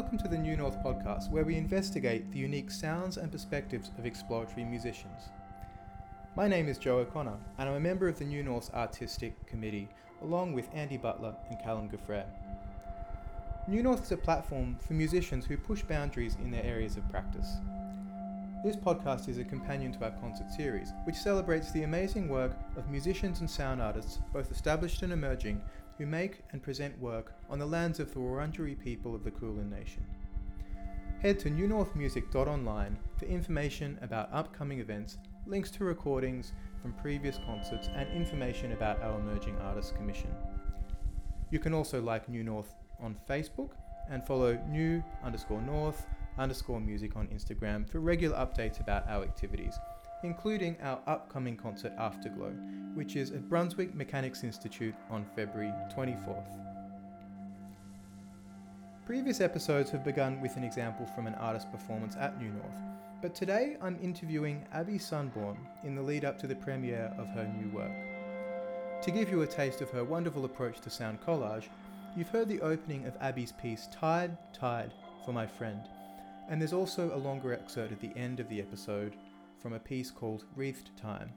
Welcome to the New North podcast, where we investigate the unique sounds and perspectives of exploratory musicians. My name is Joe O'Connor, and I'm a member of the New North Artistic Committee, along with Andy Butler and Callum Gaffrey. New North is a platform for musicians who push boundaries in their areas of practice. This podcast is a companion to our concert series, which celebrates the amazing work of musicians and sound artists, both established and emerging, who make and present work on the lands of the Wurundjeri people of the Kulin Nation. Head to newnorthmusic.online for information about upcoming events, links to recordings from previous concerts, and information about our Emerging Artists Commission. You can also like New North on Facebook and follow new underscore north underscore music on Instagram for regular updates about our activities, including our upcoming concert Afterglow, which is at Brunswick Mechanics Institute on February 24th. Previous episodes have begun with an example from an artist performance at New North, but today I'm interviewing Abby Sundborn in the lead up to the premiere of her new work. To give you a taste of her wonderful approach to sound collage, you've heard the opening of Abby's piece Tide, Tide for My Friend, and there's also a longer excerpt at the end of the episode from a piece called Wreathed Time.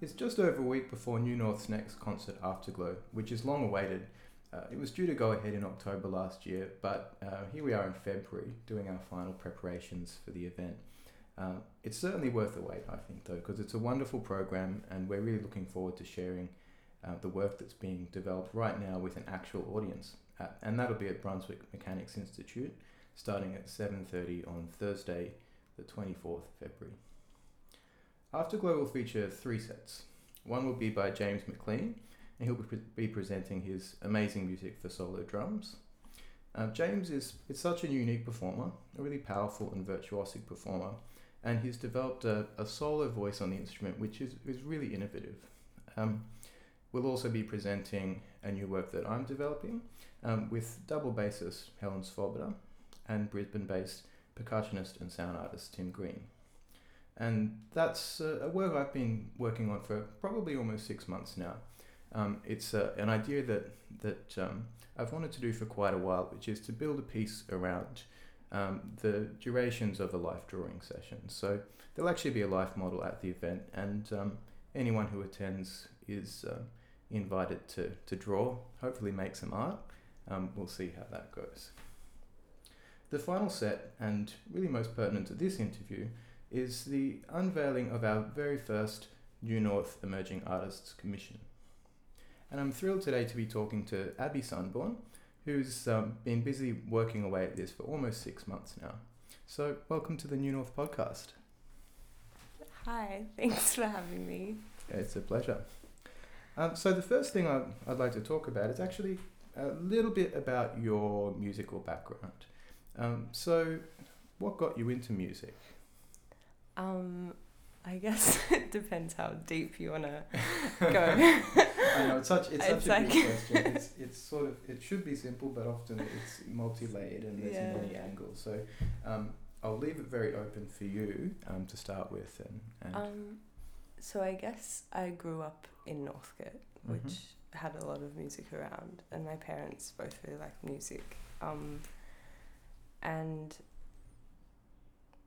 It's just over a week before New North's next concert, Afterglow, which is long awaited. Uh, it was due to go ahead in October last year, but uh, here we are in February doing our final preparations for the event. Uh, it's certainly worth the wait, I think, though, because it's a wonderful program and we're really looking forward to sharing uh, the work that's being developed right now with an actual audience at, and that'll be at Brunswick Mechanics Institute, starting at 7:30 on Thursday, the 24th of February. Afterglow will feature three sets. One will be by James McLean, and he'll be, be presenting his amazing music for solo drums. Uh, James is, is such a unique performer, a really powerful and virtuosic performer, and he's developed a, a solo voice on the instrument which is, is really innovative. Um, we'll also be presenting a new work that I'm developing, um, with double bassist Helen Svoboda and Brisbane based percussionist and sound artist Tim Green. And that's a work I've been working on for probably almost six months now. Um, it's uh, an idea that, that um, I've wanted to do for quite a while, which is to build a piece around um, the durations of a life drawing session. So there'll actually be a life model at the event, and um, anyone who attends is uh, invited to, to draw, hopefully make some art, um, we'll see how that goes. The final set, and really most pertinent to this interview, is the unveiling of our very first New North Emerging Artists Commission. And I'm thrilled today to be talking to Abby Sundborn, who's um, been busy working away at this for almost six months now. So, welcome to the New North podcast. Hi, thanks for having me. It's a pleasure. Um, so, the first thing I'd, I'd like to talk about is actually a little bit about your musical background. Um, so, what got you into music? Um, I guess it depends how deep you want to go. I know it's such it's, it's such a big question. It's, it's sort of it should be simple, but often it's multi-layered and there's yeah. many angles. So, um, I'll leave it very open for you um, to start with. And, and um, so I guess I grew up in Northcote, which mm-hmm had a lot of music around, and my parents both really liked music. Um, and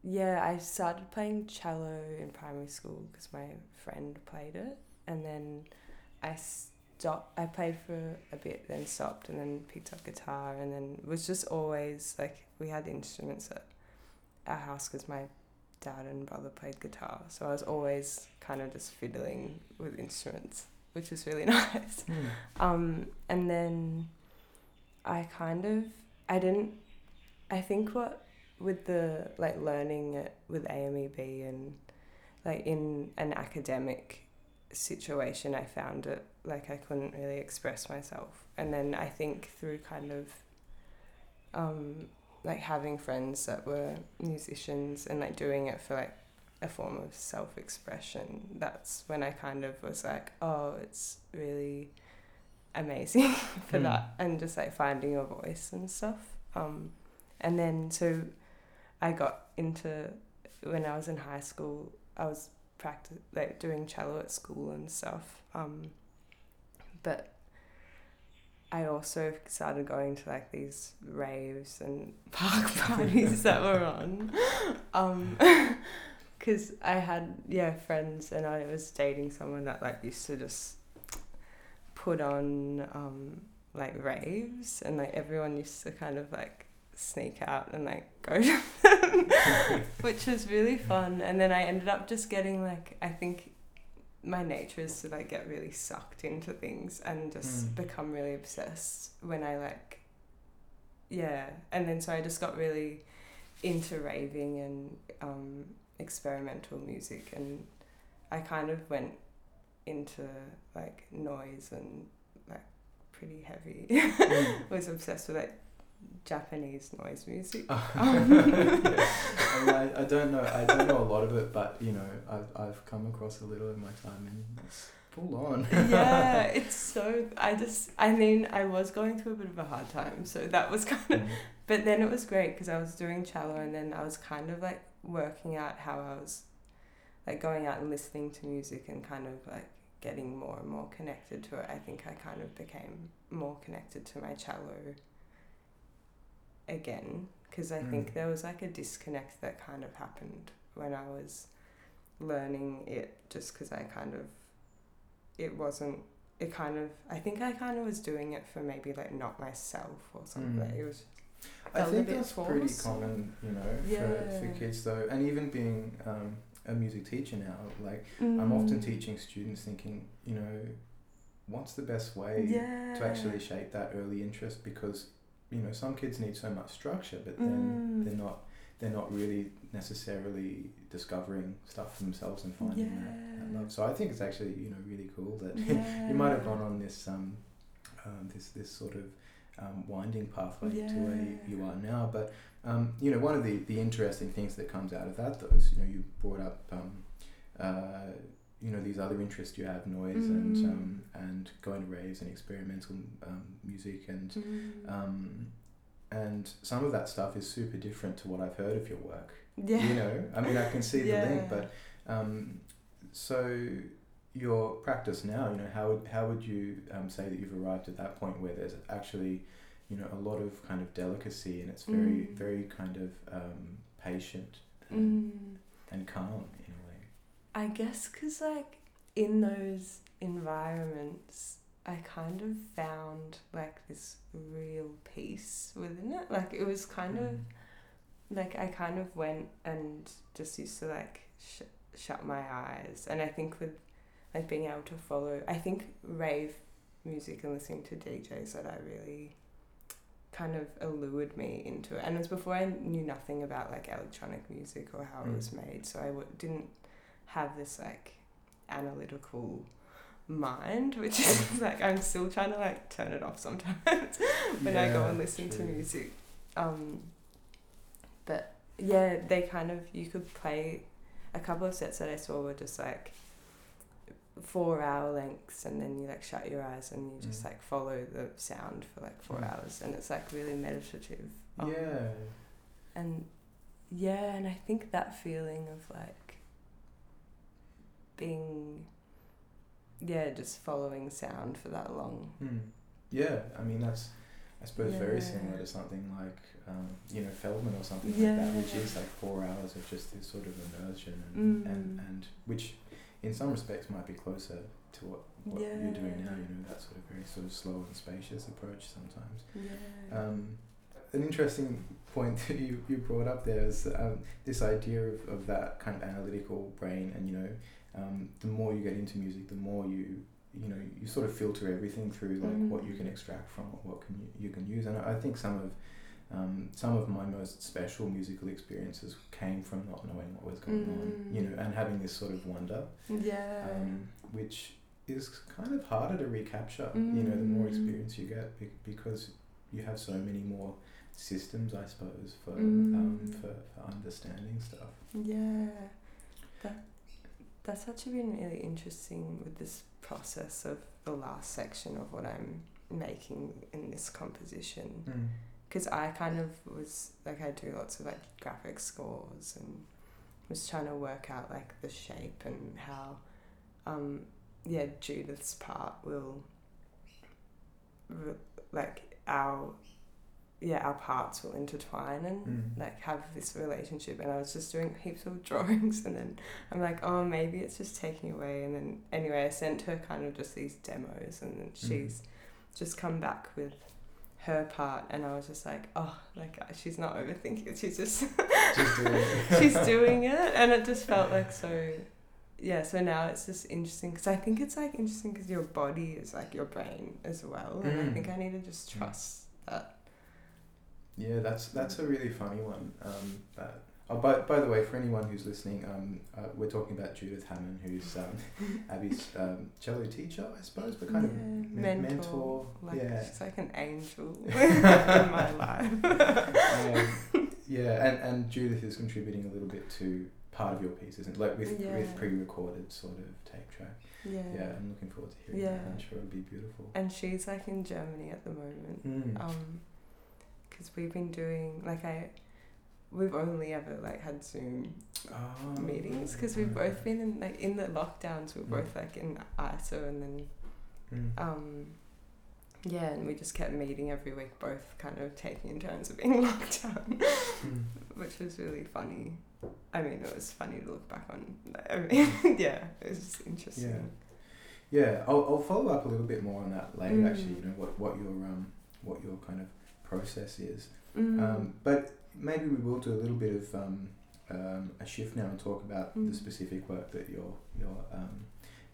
yeah, I started playing cello in primary school because my friend played it, and then I stopped. I played for a bit, then stopped, and then picked up guitar, and then was just always like we had instruments at our house because my dad and brother played guitar, so I was always kind of just fiddling with instruments which was really nice. Mm. Um, and then I kind of I didn't I think what with the like learning it with AMEB and like in an academic situation I found it like I couldn't really express myself and then I think through kind of um like having friends that were musicians and like doing it for like a form of self expression, that's when I kind of was like, oh, it's really amazing for mm. that, and just like finding your voice and stuff. Um, and then so I got into when I was in high school, I was practice like doing cello at school and stuff. Um, but I also started going to like these raves and park parties that were on. Um, because I had yeah friends and I was dating someone that like used to just put on um like raves and like everyone used to kind of like sneak out and like go to them which was really fun and then I ended up just getting like I think my nature is to like get really sucked into things and just Mm. become really obsessed when I like yeah and then so I just got really into raving and um, experimental music and I kind of went into like noise and like pretty heavy Mm. was obsessed with like Japanese noise music I, mean, I, I don't know. I don't know a lot of it, but you know, I've I've come across a little in my time, and it's full on. yeah it's so I just I mean I was going through a bit of a hard time so that was kind of Mm. But then it was great because I was doing cello and then I was kind of like working out how I was like going out and listening to music and kind of like getting more and more connected to it. I think I kind of became more connected to my cello again because I think Mm. there was like a disconnect that kind of happened when I was learning it just because I kind of it wasn't it kind of I think I kind of was doing it for maybe like not myself or something. Mm. It was I think that's pretty common, you know, for, Yeah. for kids though, and even being um, a music teacher now, like I'm often Mm. teaching students, thinking, you know, what's the best way yeah. to actually shape that early interest because you know some kids need so much structure but then Mm. they're not they're not really necessarily discovering stuff for themselves and finding that, that love so i think it's actually you know really cool that yeah. you might have gone on this um, um this this sort of um, winding pathway to where you, you are now but um, you know one of the the interesting things that comes out of that though is you know you brought up um, uh, you know these other interests you have noise and Mm. um, and going to raves and experimental um, music and Mm. um, and some of that stuff is super different to what I've heard of your work. yeah. You know, I mean, I can see the link, but um, so your practice now, you know, how would how would you um, say that you've arrived at that point where there's actually, you know, a lot of kind of delicacy and it's very Mm. very kind of um, patient and, Mm. and calm in a way. I guess because like in those environments, I kind of found like this real peace within it. Like it was kind of Mm. like I kind of went and just used to like sh- shut my eyes, and I think with like being able to follow, I think rave music and listening to DJs that I really kind of allured me into it, and it was before I knew nothing about like electronic music or how it Mm. was made, so I w- didn't have this like analytical mind which is like I'm still trying to like turn it off sometimes when I go and listen to music um but yeah they kind of you could play a couple of sets that I saw were just like four hour lengths and then you like shut your eyes and you just Mm. like follow the sound for like four Mm. hours and it's like really meditative um, yeah. and yeah and i think that feeling of like being yeah just following sound for that long Hmm. Yeah, I mean that's I suppose very similar to something like um, you know Feldman or something like that, which is like four hours of just this sort of immersion and, and, Mm. and which in some respects might be closer to what, what you're doing now. You know that sort of very sort of slow and spacious approach sometimes. yeah Um, an interesting point that you, you brought up there is um, this idea of, of that kind of analytical brain and you know um, the more you get into music the more you you know you sort of filter everything through like what you can Mm. extract from it what can you, you can use and I, I think some of um, some of my most special musical experiences came from not knowing what was going on you know Mm. and having this sort of wonder yeah um, which is kind of harder to recapture. You know, the more Mm. experience you get, be- because you have so many more systems, I suppose, for um, Mm. for, for understanding stuff. yeah that that's actually been really interesting with this process of the last section of what i'm making in this composition. Because I kind of was like I do lots of like graphic scores and was trying to work out like the shape and how um yeah Judith's part will like our yeah our parts will intertwine and Mm. like have this relationship and I was just doing heaps of drawings and then I'm like oh maybe it's just taking away and then anyway I sent her kind of just these demos and then Mm. she's just come back with her part and I was just like oh like she's not overthinking it she's just Just doing it. she's doing it and it just felt like so yeah so now it's just interesting because i think it's like interesting because your body is like your brain as well and i Mm. think i need to just Mm. trust that Yeah, that's that's a really funny one. Um, that, oh, by, by the way, for anyone who's listening, um, uh, we're talking about Judith Hamann, who's um, Abby's um, cello teacher, I suppose, but kind of Yeah, men- mentor, mentor. like yeah. she's like an angel in my life um, yeah, and, and Judith is contributing a little bit to part of your piece, isn't it? Like with, Yeah. with pre-recorded sort of tape track. yeah. Yeah, I'm looking forward to hearing Yeah. that. I'm sure it'll be beautiful. and she's like in germany at the moment Mm. um because we've been doing like i we've only ever like had zoom Oh, meetings because we've both been in like in the lockdowns we're Mm. both like in ISO and then Mm. um yeah and we just kept meeting every week both kind of taking in turns of being locked down Mm. which was really funny I mean it was funny to look back on I mean yeah it was just interesting Yeah, yeah. I'll, I'll follow up a little bit more on that later. Actually, Mm. you know what, what your um what your kind of process is. Mm. Um, but maybe we will do a little bit of um, um, a shift now and talk about Mm. the specific work that you're you're um,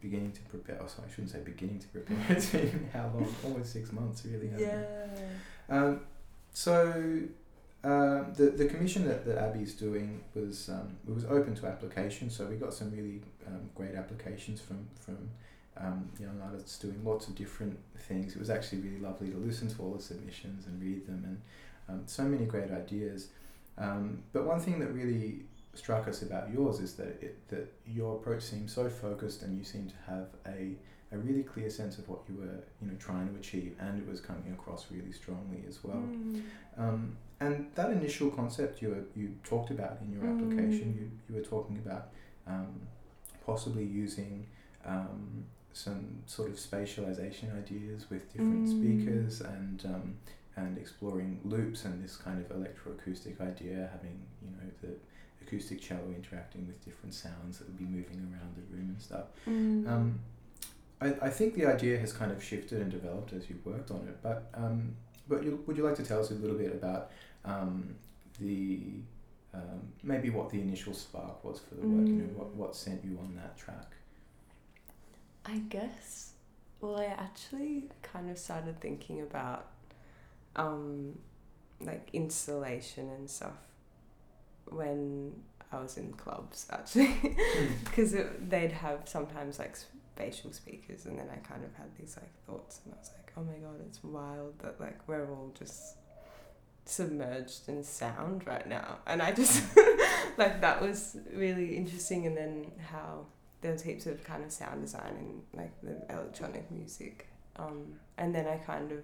beginning to prepare. Oh, sorry, I shouldn't say beginning to prepare. it's been how long? Almost six months, really. yeah Um, so um, the the commission that, that Abby's doing was um, it was open to application. So we got some really um, great applications from from um, young artists doing lots of different things. It was actually really lovely to listen to all the submissions and read them, and um, so many great ideas. Um, but one thing that really struck us about yours is that it, that your approach seemed so focused, and you seemed to have a a really clear sense of what you were you know trying to achieve, and it was coming across really strongly as well. Mm. Um, and that initial concept you were, you talked about in your Mm. application, you, you were talking about um, possibly using um, some sort of spatialization ideas with different Mm. speakers and um, and exploring loops and this kind of electroacoustic idea, having you know the acoustic cello interacting with different sounds that would be moving around the room and stuff. Mm. Um, I, I think the idea has kind of shifted and developed as you've worked on it, but um, but you, would you like to tell us a little bit about um, the um, maybe what the initial spark was for the work? You know, Mm. what what sent you on that track? I guess. Well, I actually kind of started thinking about um, like installation and stuff when I was in clubs actually, because they'd have sometimes like spatial speakers, and then I kind of had these like thoughts, and I was like, oh my god, it's wild that like we're all just submerged in sound right now, and I just like that was really interesting, and then how there was heaps of kind of sound design and like the electronic music. Um, and then I kind of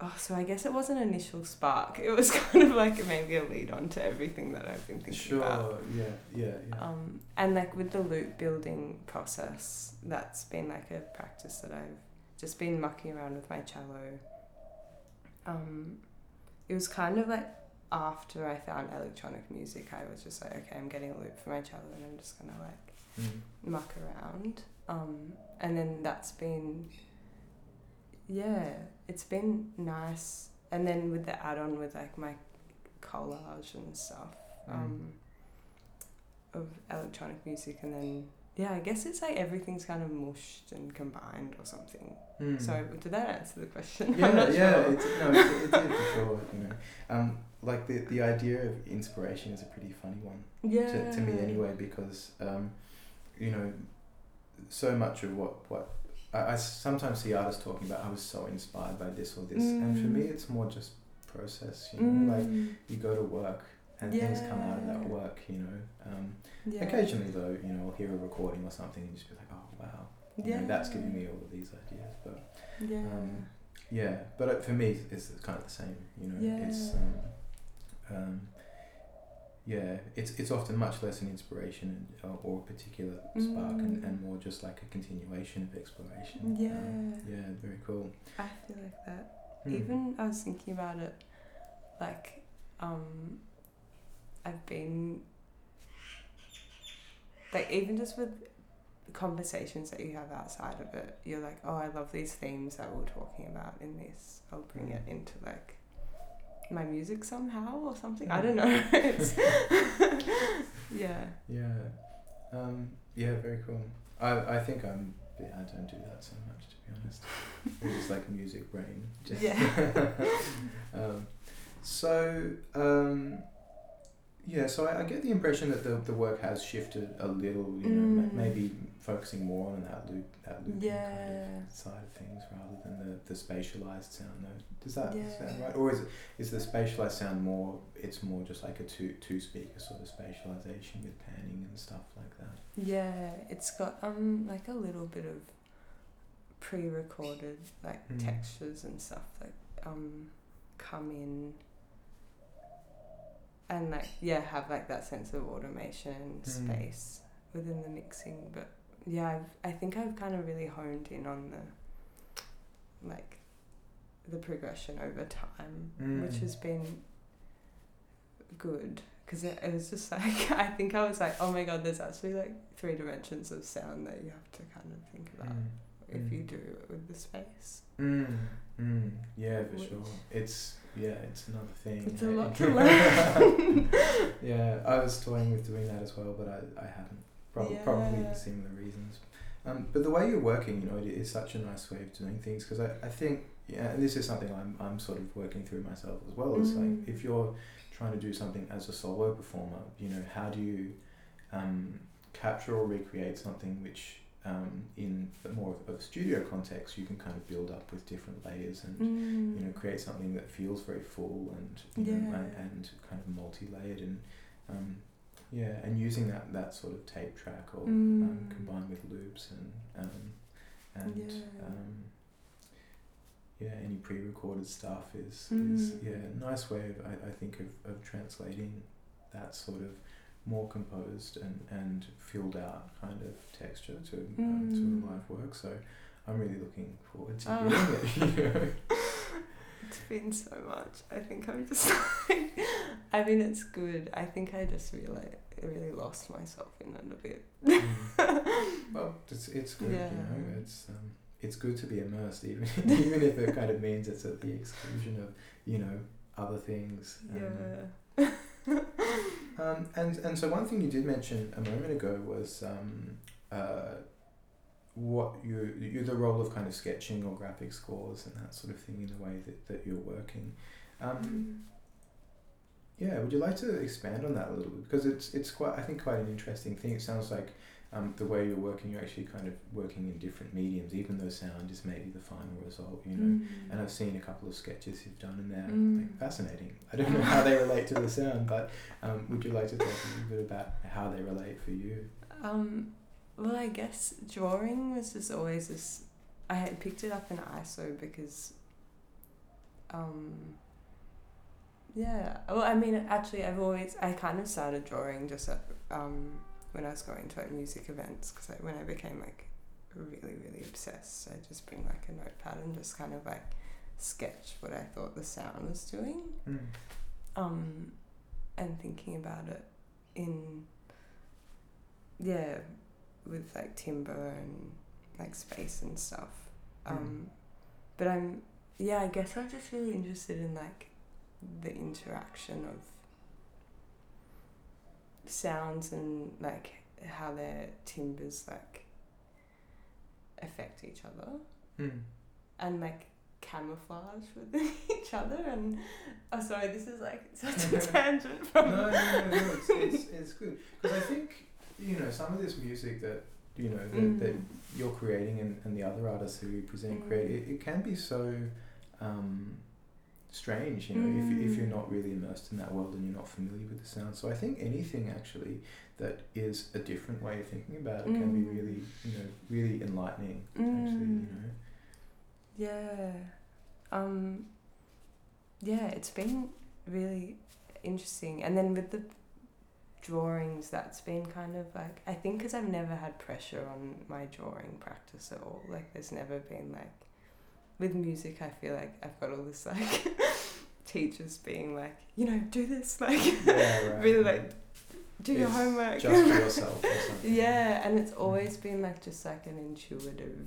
oh, so I guess it was an initial spark. It was kind of like maybe a lead on to everything that I've been thinking Sure. about. Yeah. Yeah. Yeah. Um, and like with the loop building process, that's been like a practice that I've just been mucking around with my cello. Um, it was kind of like after I found electronic music, I was just like, okay, I'm getting a loop for my cello, and I'm just gonna like Mm. muck around. Um, and then that's been, yeah, it's been nice. And then with the add on with like my collage and stuff um, of electronic music, and then yeah, I guess it's like everything's kind of mushed and combined or something. Mm. So did that answer the question? Yeah, I'm not yeah, sure. it's, no, it, did for sure. You know, um, like the the idea of inspiration is a pretty funny one. yeah. to, to me anyway because um, you know so much of what what I, I sometimes see artists talking about I was so inspired by this or this and for Mm. me it's more just process you know like Mm, you go to work and things come out of that work you know um, yeah. occasionally though you know I'll hear a recording or something and just be like oh wow you know, that's giving me all of these ideas but Yeah. um, yeah but uh, for me it's kind of the same you know it's Yeah. um, um, yeah, it's it's often much less an inspiration and, uh, or a particular spark, and, Mm. and more just like a continuation of exploration. Yeah. Um, yeah, very cool. I feel like that. Mm. Even I was thinking about it, like, um, I've been, like, even just with the conversations that you have outside of it, you're like, oh, I love these themes that we're talking about in this. I'll bring it Mm. into like my music somehow or something. I Mm. don't know. it's yeah. Yeah, um, yeah, very cool. I I think I'm I don't do that so much to be honest. it's like a music brain. Just Yeah. um, so um, yeah, so I, I get the impression that the, the work has shifted a little. You know, ma- Mm. maybe focusing more on that loop that looping kind of side of things rather than the, the spatialized sound. Though, does that Yeah. sound right? Or is it, is the spatialized sound more? It's more just like a two two speaker sort of spatialization with panning and stuff like that. Yeah, it's got um like a little bit of pre-recorded like Mm. textures and stuff that um come in and like yeah have like that sense of automation Mm. space within the mixing but yeah I've, I think I've kind of really honed in on the like the progression over time which Mm. has been good because it, it was just like I think I was like oh my god there's actually like three dimensions of sound that you have to kind of think about if Mm. you do it with the space Mm. Mm. Yeah, for Which- sure. It's yeah, it's another thing. it's a lot to learn yeah, I was toying with doing that as well, but I, I haven't. Probably Yeah. for similar reasons. Um, but the way you're working, you know, it is such a nice way of doing things because I, I think, yeah, and this is something I'm, I'm sort of working through myself as well. Is Mm. like if you're trying to do something as a solo performer, you know, how do you um, capture or recreate something which um, in more of a studio context you can kind of build up with different layers and mm. you know create something that feels very full and you know, Yeah. and, and kind of multi-layered and um, yeah and using that that sort of tape track or um, Mm. combined with loops and um, and Yeah. um, yeah any pre-recorded stuff is is Mm. yeah a nice way of I, I think of, of translating that sort of more composed and, and filled out kind of texture to um, to Mm. a live work so I'm really looking forward to Oh. hearing it you know It's been so much. I think I'm just like, I mean, it's good. I think I just really, really lost myself in it a bit. well, it's, it's good, Yeah. you know. It's um, it's good to be immersed, even even if it kind of means it's at the exclusion of you know other things. Um, Yeah. Um, and and so one thing you did mention a moment ago was um, uh, what you you the role of kind of sketching or graphic scores and that sort of thing in the way that, that you're working. Um, Mm. yeah, would you like to expand on that a little bit because it's it's quite I think quite an interesting thing. It sounds like um, the way you're working, you're actually kind of working in different mediums, even though sound is maybe the final result. You know, Mm. and I've seen a couple of sketches you've done in there. Mm. Like, fascinating. I don't know how they relate to the sound, but um, would you like to talk a little bit about how they relate for you? Um, well, I guess drawing was just always this. I had picked it up in ISO because, um, yeah. Well, I mean, actually, I've always I kind of started drawing just at, um, when I was going to like music events because I, when I became like really really obsessed, I just bring like a notepad and just kind of like sketch what I thought the sound was doing. Mm. um, and thinking about it in yeah with like timbre and like space and stuff. Um, but i'm yeah i guess i'm just really interested in like the interaction of sounds and like how their timbres like affect each other Mm. and like camouflage with each other and oh sorry this is like such a tangent No, from no, no, no. It's, it's, it's good because I think you know some of this music that you know that, that Mm. you're creating and, and the other artists who you present create it, it can be so um, strange you know if, you, if you're Mm. not really immersed in that world and you're not familiar with the sound so I think anything actually that is a different way of thinking about it can be Mm. really you know really enlightening actually you Mm. know yeah um yeah it's been really interesting and then with the drawings that's been kind of like I think because I've never had pressure on my drawing practice at all. Like there's never been like with music. I feel like I've got all this like teachers being like you know do this like Yeah, right. really like do your homework. Just for yourself or something. yeah, and it's always been like just like an intuitive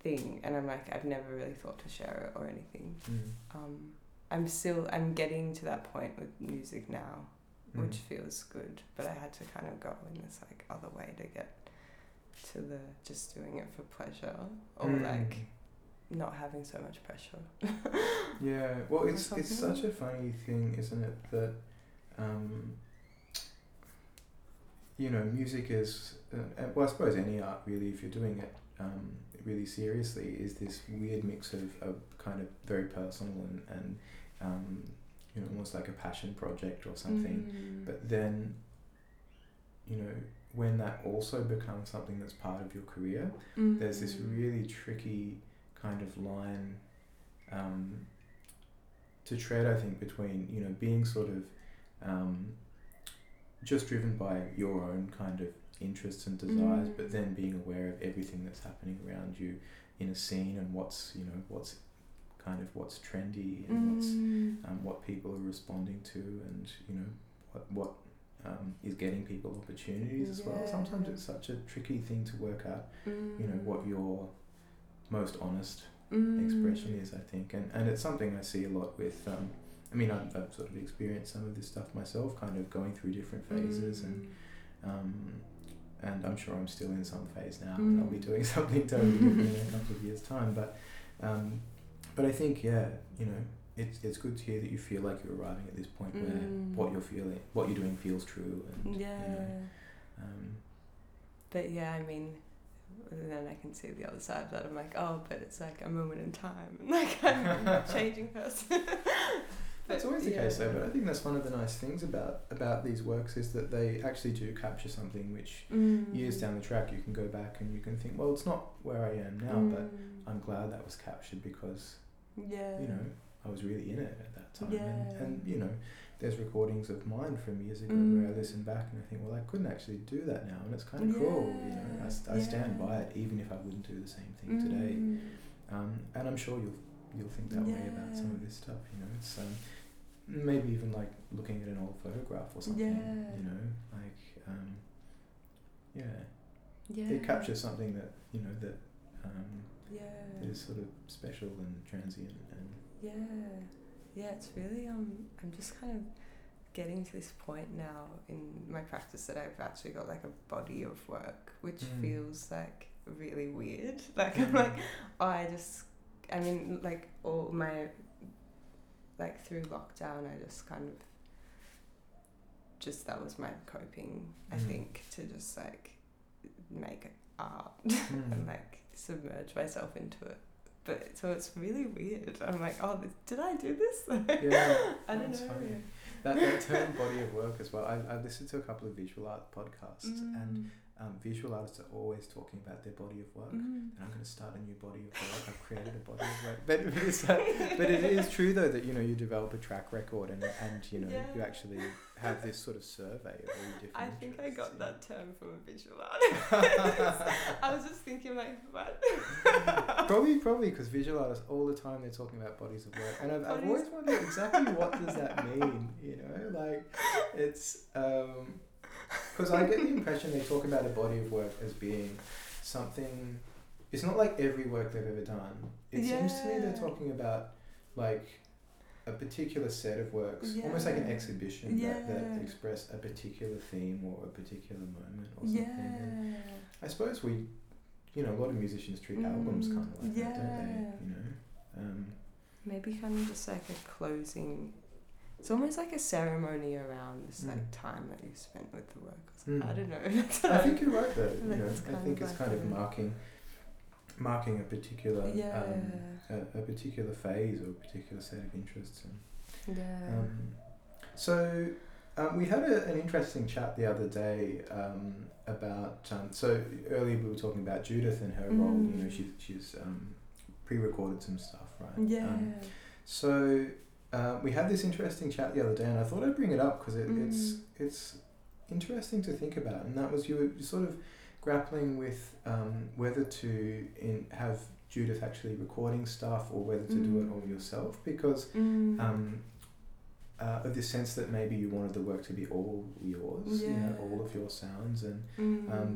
thing, and I'm like I've never really thought to share it or anything. Mm. Um, I'm still I'm getting to that point with music now Mm. which feels good. But I had to kind of go in this like other way to get to the just doing it for pleasure or Mm. like not having so much pressure. Yeah, well, it's it's such a funny thing, isn't it? That, um, you know, music is, uh, well, I suppose any art really, if you're doing it um, really seriously, is this weird mix of, of kind of very personal and, and um, you know, almost like a passion project or something. Mm. But then, you know, when that also becomes something that's part of your career, there's this Mm. really tricky kind of line um, to tread, I think, between you know being sort of um, just driven by your own kind of interests and desires, Mm. but then being aware of everything that's happening around you in a scene and what's you know what's kind of what's trendy and what's Mm. um, what people are responding to and you know what what um, is getting people opportunities as well. Sometimes it's such a tricky thing to work out you know what Mm. your most honest Mm. expression is I think and and it's something I see a lot with um, I mean I've, I've sort of experienced some of this stuff myself kind of going through different phases and Mm. um, and I'm sure I'm still in some phase now and I'll be Mm. doing something totally different in a couple of years time but um, but I think yeah you know it's, it's good to hear that you feel like you're arriving at this point where Mm. what you're feeling what you're doing feels true and yeah. you know, um, But yeah, I mean, then I can see the other side of that. I'm like, oh, but it's like a moment in time, and like I'm a changing person. That's always the yeah. case, though. But I think that's one of the nice things about about these works is that they actually do capture something which Mm. years down the track you can go back and you can think, well, it's not where I am now, but Mm. I'm glad that was captured because yeah, you know I was really in it at that time. Yeah. And, and you know, there's recordings of mine from years ago Mm. where I listen back and I think, well, I couldn't actually do that now, and it's kind of cool. You know, I, I stand by it even if I wouldn't do the same thing today. Mm. Um, and I'm sure you'll you'll think that way about some of this stuff. You know, it's um, maybe even like looking at an old photograph or something. Yeah. You know, like um, yeah, Yeah, it captures something that you know that um, Yeah, is sort of special and transient and yeah, yeah. It's really um. I'm just kind of getting to this point now in my practice that I've actually got like a body of work, which Mm. feels like really weird. Like I'm like, oh, I just, I mean, like all my, like through lockdown, I just kind of, just that was my coping. I Mm. think to just like make art Mm. and like submerge myself into it. But so it's really weird. I'm like, oh, did I do this? Yeah, I don't know. funny. that, that term body of work as well. I, I listened to a couple of visual art podcasts and Mm. Um, visual artists are always talking about their body of work. Mm. And I'm going to start a new body of work. I've created a body of work. But it's, uh, but it is true though that you know you develop a track record and and you know you actually have this sort of survey of all your different. I think I got that term from a visual artist. I was just thinking like, what? Probably, probably because visual artists all the time they're talking about bodies of work, and I've, I've always wondered exactly what does that mean. You know, like it's because I get the impression they talk about a body of work as being something. It's not like every work they've ever done. It seems to me they're talking about like a particular set of works, almost like an Yeah. exhibition that, that express a particular theme or a particular moment or something. And Yeah. I suppose we, you know, a lot of musicians treat albums Mm, kind of like that, don't they? You know. Um, Maybe kind of just like a closing. It's almost like a ceremony around this Mm. like time that you spent with the work. or something. I Mm. don't know. I think you're right though. You know, I think it's like kind of marking, marking a particular, yeah. um, a, a particular phase or a particular set of interests. And, yeah. um, so um, we had a, an interesting chat the other day um, about. Um, so earlier we were talking about Judith and her role. You know, Mm. she's she's um, pre-recorded some stuff, right? yeah. Um, so uh, we had this interesting chat the other day, and I thought I'd bring it up because it, it's Mm. it's interesting to think about, and that was you were sort of grappling with um, whether to in, have Judith actually recording stuff or whether to do it all Mm. yourself because Mm. um, uh, of this sense that maybe you wanted the work to be all yours, you know, all of your sounds and Mm. um,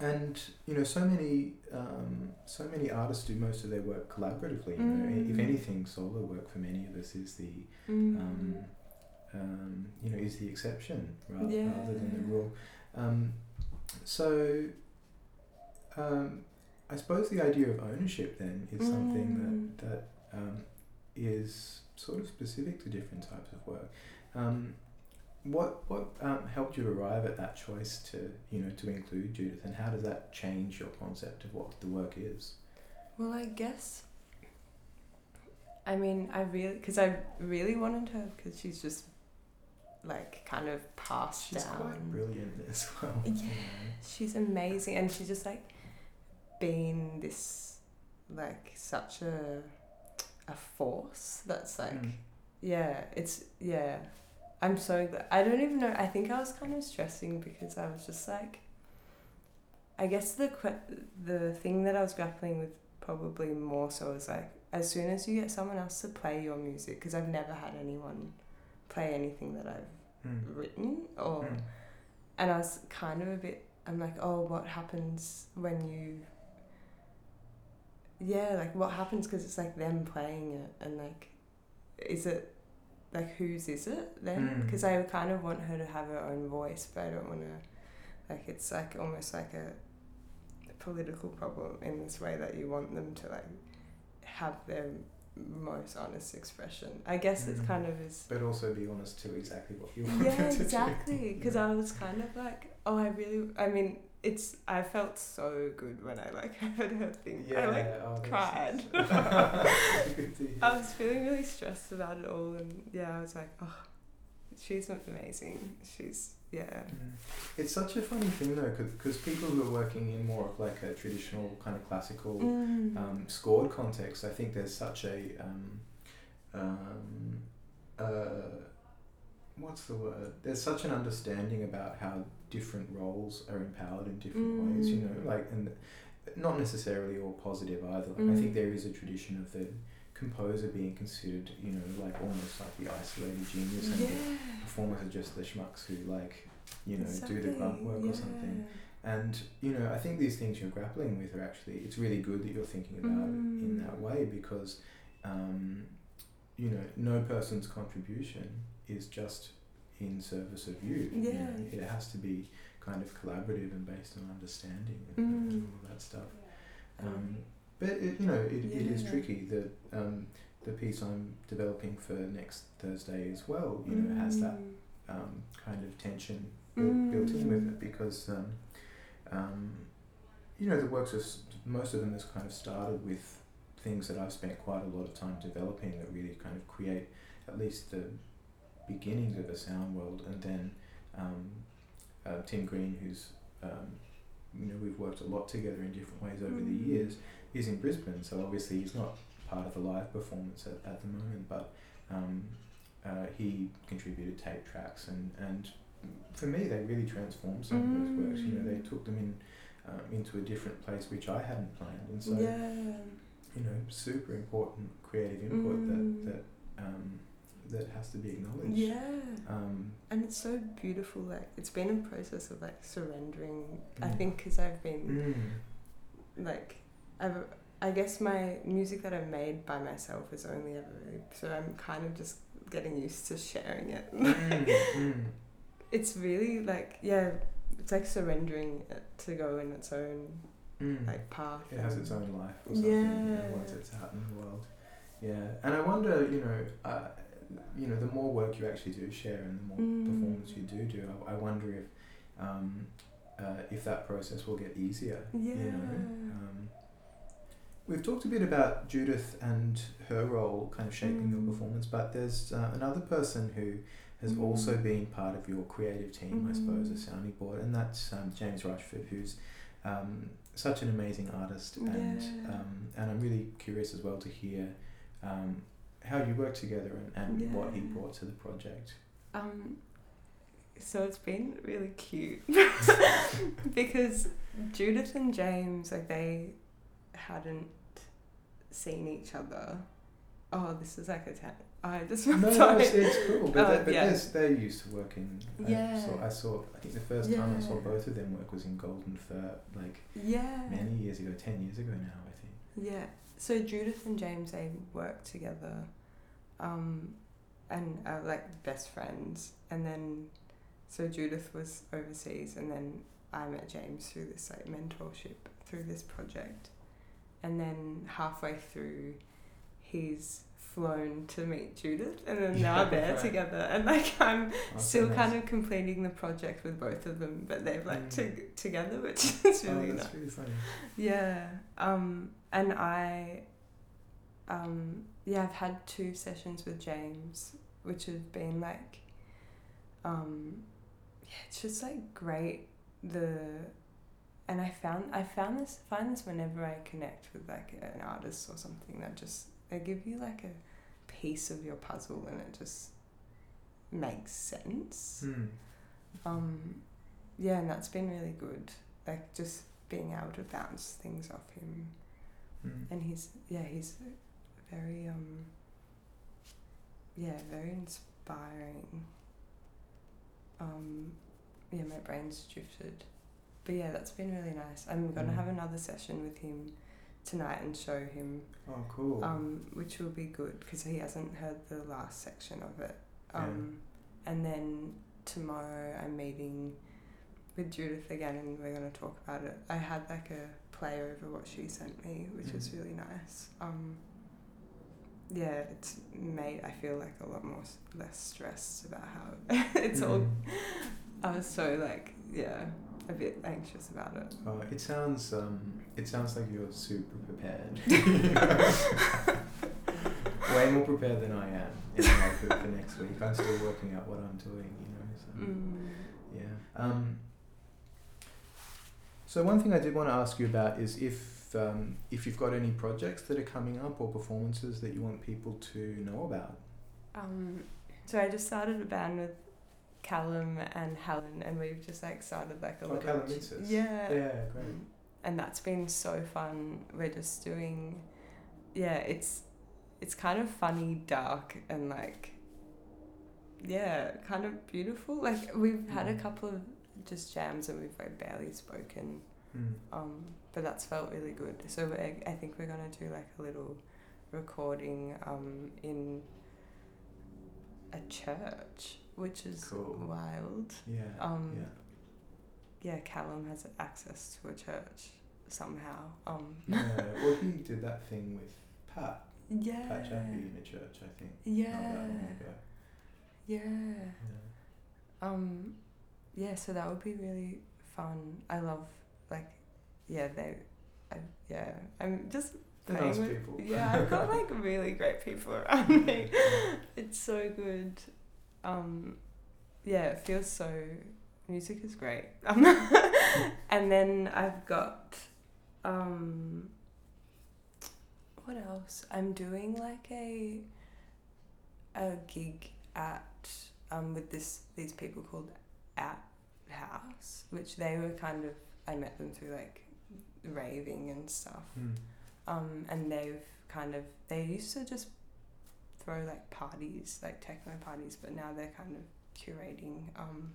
and you know so many um, so many artists do most of their work collaboratively. You know, if Mm. anything, solo work for many of us is the Mm. um, um, you know, is the exception rather, Yeah. rather than the rule. Um, so, um, I suppose the idea of ownership then is something Mm. that that um, is sort of specific to different types of work. What what um, helped you arrive at that choice to you know to include Judith, and how does that change your concept of what the work is? Well, I guess. I mean, I really, because I really wanted her because she's just like kind of passed She's down. quite brilliant as well. Yeah. you know. She's amazing, and she's just like been this like such a a force that's like Mm. yeah, it's yeah. I'm so glad. I don't even know. I think I was kind of stressing because I was just like. I guess the que- the thing that I was grappling with probably more so was like as soon as you get someone else to play your music because I've never had anyone play anything that I've Mm. written or Mm. and I was kind of a bit I'm like oh what happens when you yeah like what happens because it's like them playing it and like is it like whose is it then Mm. because I kind of want her to have her own voice but I don't want to like it's like almost like a political problem in this way that you want them to like have their most honest expression I guess it's Mm. kind of is But also be honest to exactly what you want yeah, exactly. Because I was kind of like, oh, I really. I mean, it's. I felt so good when I like heard her thing. Yeah, I like. oh, cried. nice. Good to hear. I was feeling really stressed about it all, and yeah, I was like, oh, she's not amazing. She's yeah. It's such a funny thing though, because people who are working in more of like a traditional kind of classical Mm. um, scored context, I think there's such a um, um, uh, what's the word? There's such an understanding about how different roles are empowered in different ways. You know, Mm. like and not necessarily all positive either. Like I Mm. think there is a tradition of the composer being considered, you know, like almost like the isolated genius, and the performers are just the schmucks who like, you know, do the grunt work or something. And you know, I think these things you're grappling with are actually it's really good that you're thinking about it in Mm. that way because, um, you know, no person's contribution is just in service of you. you Yeah. know. it has to be kind of collaborative and based on understanding and, Mm. all that stuff. Um, but it, you know, it, it is Yeah. tricky. The um, the piece I'm developing for next Thursday as well, you know, has that Mm. um, kind of tension built, built in with Mm. it because um, um, you know the works s- most of them has kind of started with things that I've spent quite a lot of time developing that really kind of create at least the beginnings of a sound world and then um, uh, Tim Green who's um, you know we've worked a lot together in different ways over the Mm. years he's in Brisbane so obviously he's not part of the live performance at, at the moment but um, uh, he contributed tape tracks and, and for me they really transformed some of those works you know they Mm. took them in um, into a different place which I hadn't planned and so yeah. you know super important creative input Mm. that that um, that has to be acknowledged Yeah. um, And it's so beautiful. Like it's been a process of like surrendering. I Mm. think because I've been mm, like, I've. I guess my music that I've made by myself is only ever really, so I'm kind of just getting used to sharing it. mm, mm, it's really like yeah, it's like surrendering it to go in its own mm. like path. it has its own life or something you know, Yeah. once it's out in the world yeah and I wonder you know uh, you know the more work you actually do share and the more Mm. performance you do do I, I wonder if um, uh, if that process will get easier Yeah. you know um, we've talked a bit about Judith and her role kind of shaping your Mm. performance but there's uh, another person who has also Mm. been part of your creative team I suppose a Mm. sounding board and that's um, James Rushford who's um, such an amazing artist and Yeah. um, and I'm really curious as well to hear um, how you work together and, and what he brought to the project Um, so it's been really cute because Judith and James like they hadn't seen each other. Oh, this is like a ten. I just No, no, it's, it's cool, but, Oh, they, but yeah. they're, they're used to working. I Yeah. saw, I saw. I think the first time I saw both of them work was in Golden Fur, like yeah. many years ago, ten years ago now, I think. Yeah. So Judith and James they work together, um, and are like best friends. And then, so Judith was overseas, and then I met James through this like mentorship through this project, and then halfway through, he's flown to meet Judith, and then now Yeah, they're right. together, and like I'm Oh, still so kind of completing the project with both of them, but they've like Mm. to- together, which is really oh, nice. really funny. Yeah. Um, and I, um, yeah, I've had two sessions with James, which have been like, um, yeah, it's just like great. The, and I found I found this find this whenever I connect with like an artist or something that just they give you like a piece of your puzzle and it just makes sense. Hmm. Um, yeah, and that's been really good. Like just being able to bounce things off him, Hmm. and he's yeah he's very um. Yeah, very inspiring. Um, yeah, my brain's drifted, but yeah, that's been really nice. I'm gonna Mm. have another session with him tonight and show him, Oh, cool. um, which will be good because he hasn't heard the last section of it. Yeah. Um, and then tomorrow I'm meeting with Judith again and we're going to talk about it. I had like a play over what she sent me, which was Mhm. really nice. Um, yeah, it's made I feel like a lot more s- less stressed about how it's all. Mm. I was so like yeah, a bit anxious about it. Oh, it sounds um, it sounds like you're super prepared. Way more prepared than I am. In my for, for next week, I'm still working out what I'm doing. You know. So, Mm. Yeah. Um, so one thing I did want to ask you about is if um, if you've got any projects that are coming up or performances that you want people to know about. Um, so I just started a band with Callum and Helen, and we've just like started like a Oh, little. Callum Mitzes. Yeah. Yeah, great. Um, And that's been so fun. We're just doing, yeah. It's it's kind of funny, dark, and like, yeah, kind of beautiful. Like we've had a Mm. couple of just jams, and we've like barely spoken. Mm. Um, but that's felt really good. So I, I think we're gonna do like a little recording um, in a church, which is Cool. wild. Yeah. Um, yeah. Yeah, Callum has access to a church somehow. Um, Yeah. Well, he did that thing with Pat. yeah, Pat Chappie in a church, I think. yeah, Not that long ago. yeah. Yeah. Um, yeah. So that would be really fun. I love like, yeah, they, I, yeah. I'm just They're nice with. people. Yeah, I've got like really great people around me. It's so good. Um, yeah, it feels so. Music is great. Um, and then I've got, um, what else? I'm doing like a, a gig at um with this these people called At House, which they were kind of I met them through like raving and stuff Mm. um, and they've kind of they used to just throw like parties like techno parties but now they're kind of curating um,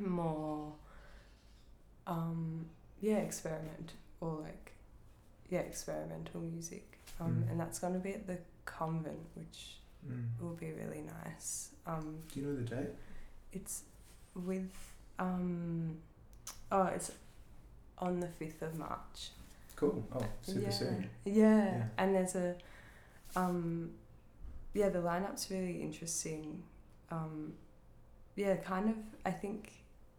more um, yeah experiment or like yeah experimental music um, Mm. and that's going to be at the convent which Mm. will be really nice um, Do you know the date? it's with um, oh it's on the 5th of march Cool. Oh, super yeah. soon. Yeah. Yeah. and there's a, um, yeah, the lineup's really interesting. Um, yeah, kind of. I think,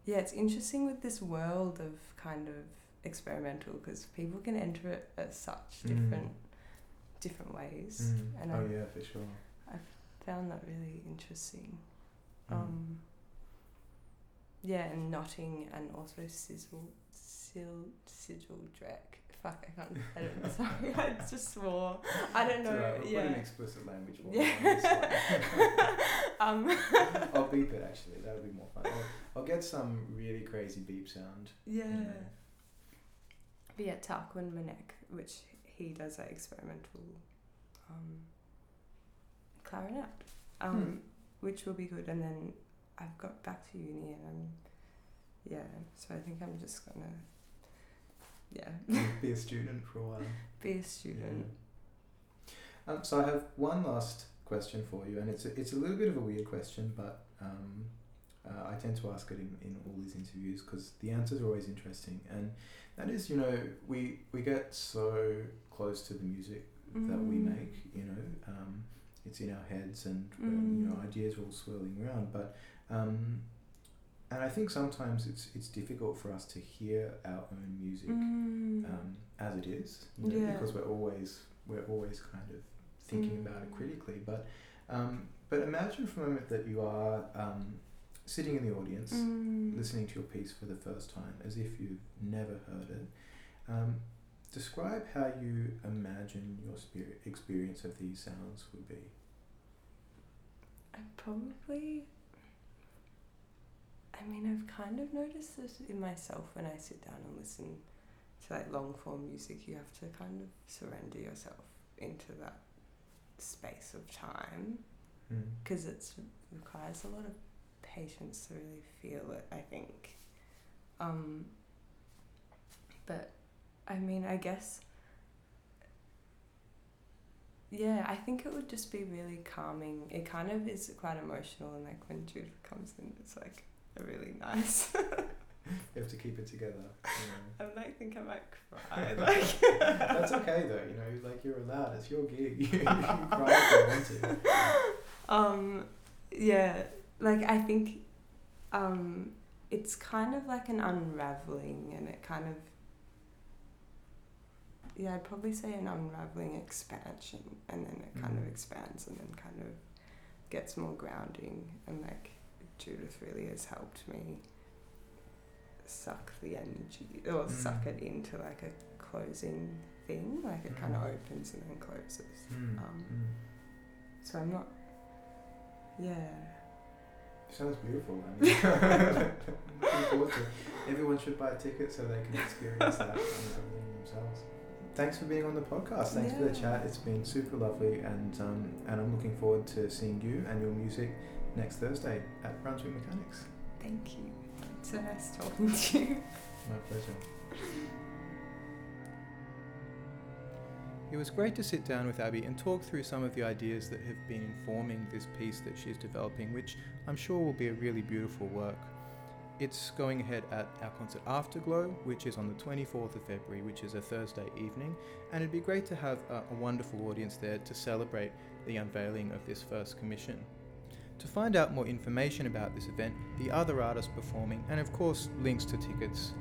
yeah, it's interesting with this world of kind of experimental because people can enter it at such Mm. different, different ways, Mm. and oh I yeah, for sure. I found that really interesting. Mm. Um, yeah, and knotting and also sizzle, Sil Sigil Drek. Fuck, I can't. I don't. Sorry, I just swore. I don't know. alright, we'll yeah. put an explicit language warning Yeah. um. I'll beep it actually. That'll be more fun. I'll, I'll get some really crazy beep sound. Yeah. there. But yeah, Tarquin Manek, which he does like experimental um, clarinet, um, Hmm. which will be good. And then I've got back to uni and I'm, yeah, so I think I'm just gonna, yeah, Be a student for a while. be a student. Um, so I have one last question for you, and it's a, it's a little bit of a weird question, but um, uh, I tend to ask it in, in all these interviews because the answers are always interesting, and that is, you know, we we get so close to the music that we Mm. make, you know, um, it's in our heads, and uh, you know, Mm. ideas are all swirling around, but. Um, and I think sometimes it's it's difficult for us to hear our own music Mm. um, as it is, you know, Yeah. because we're always we're always kind of thinking about it Mm. critically. But um, but imagine for a moment that you are um, sitting in the audience, Mm. listening to your piece for the first time, as if you've never heard it. Um, describe how you imagine your spirit experience of these sounds would be. I probably. I mean, I've kind of noticed this in myself when I sit down and listen to like long form music. You have to kind of surrender yourself into that space of time Mm. because it requires a lot of patience to really feel it. I think. Um, but, I mean, I guess. Yeah, I think it would just be really calming. It kind of is quite emotional, and like when Judith comes in, it's like really nice. You have to keep it together. you know. I'm like, think I might cry. Like, That's okay though, you know, like you're allowed. It's your gig. you can cry if you want to. um, yeah, like I think, um, it's kind of like an unraveling, and it kind of. Yeah, I'd probably say an unraveling expansion, and then it kind of Mhm. expands, and then kind of gets more grounding, and like Judith really has helped me suck the energy or suck Mm. it into like a closing thing, like it kind of Mhm. opens and then closes. Mm, Um, mm. So I'm not. Yeah. Sounds beautiful. I mean, looking forward to. Everyone should buy a ticket so they can experience that unraveling themselves. Thanks for being on the podcast. Thanks for the chat. It's been super lovely, and um, and I'm looking forward to seeing you and your music next Thursday at Brunswick Mechanics. Thank you. It's so nice talking to you. My pleasure. It was great to sit down with Abby and talk through some of the ideas that have been informing this piece that she's developing, which I'm sure will be a really beautiful work. It's going ahead at our concert Afterglow, which is on the 24th of February, which is a Thursday evening, and it'd be great to have a, a wonderful audience there to celebrate the unveiling of this first commission. To find out more information about this event, the other artists performing, and of course links to tickets,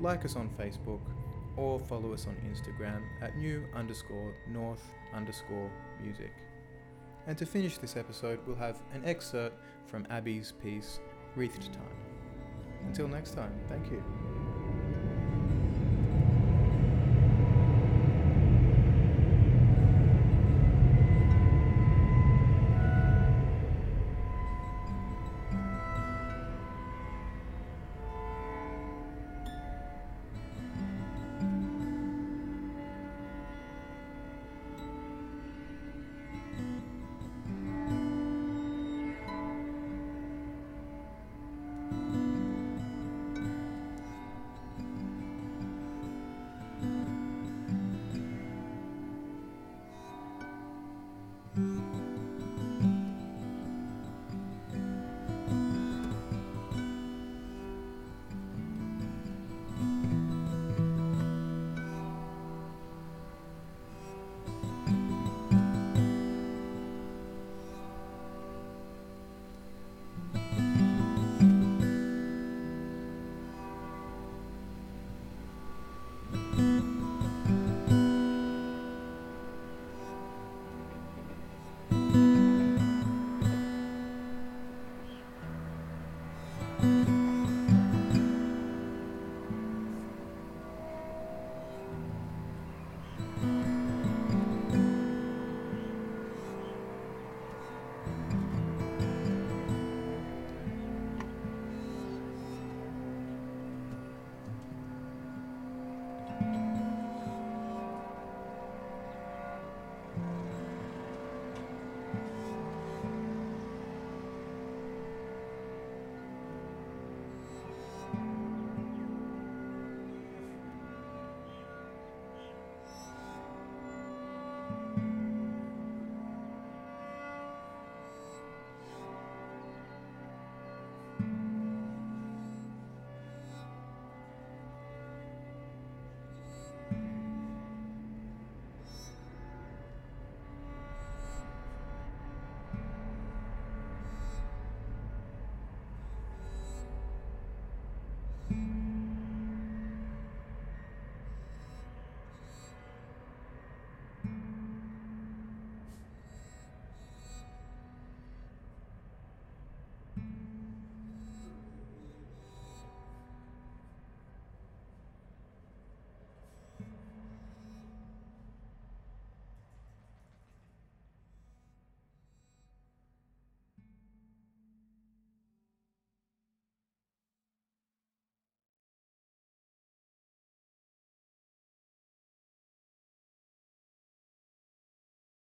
like us on Facebook or follow us on Instagram at new underscore north underscore music. And to finish this episode, we'll have an excerpt from Abby's piece, Wreathed Time. Until next time, thank you.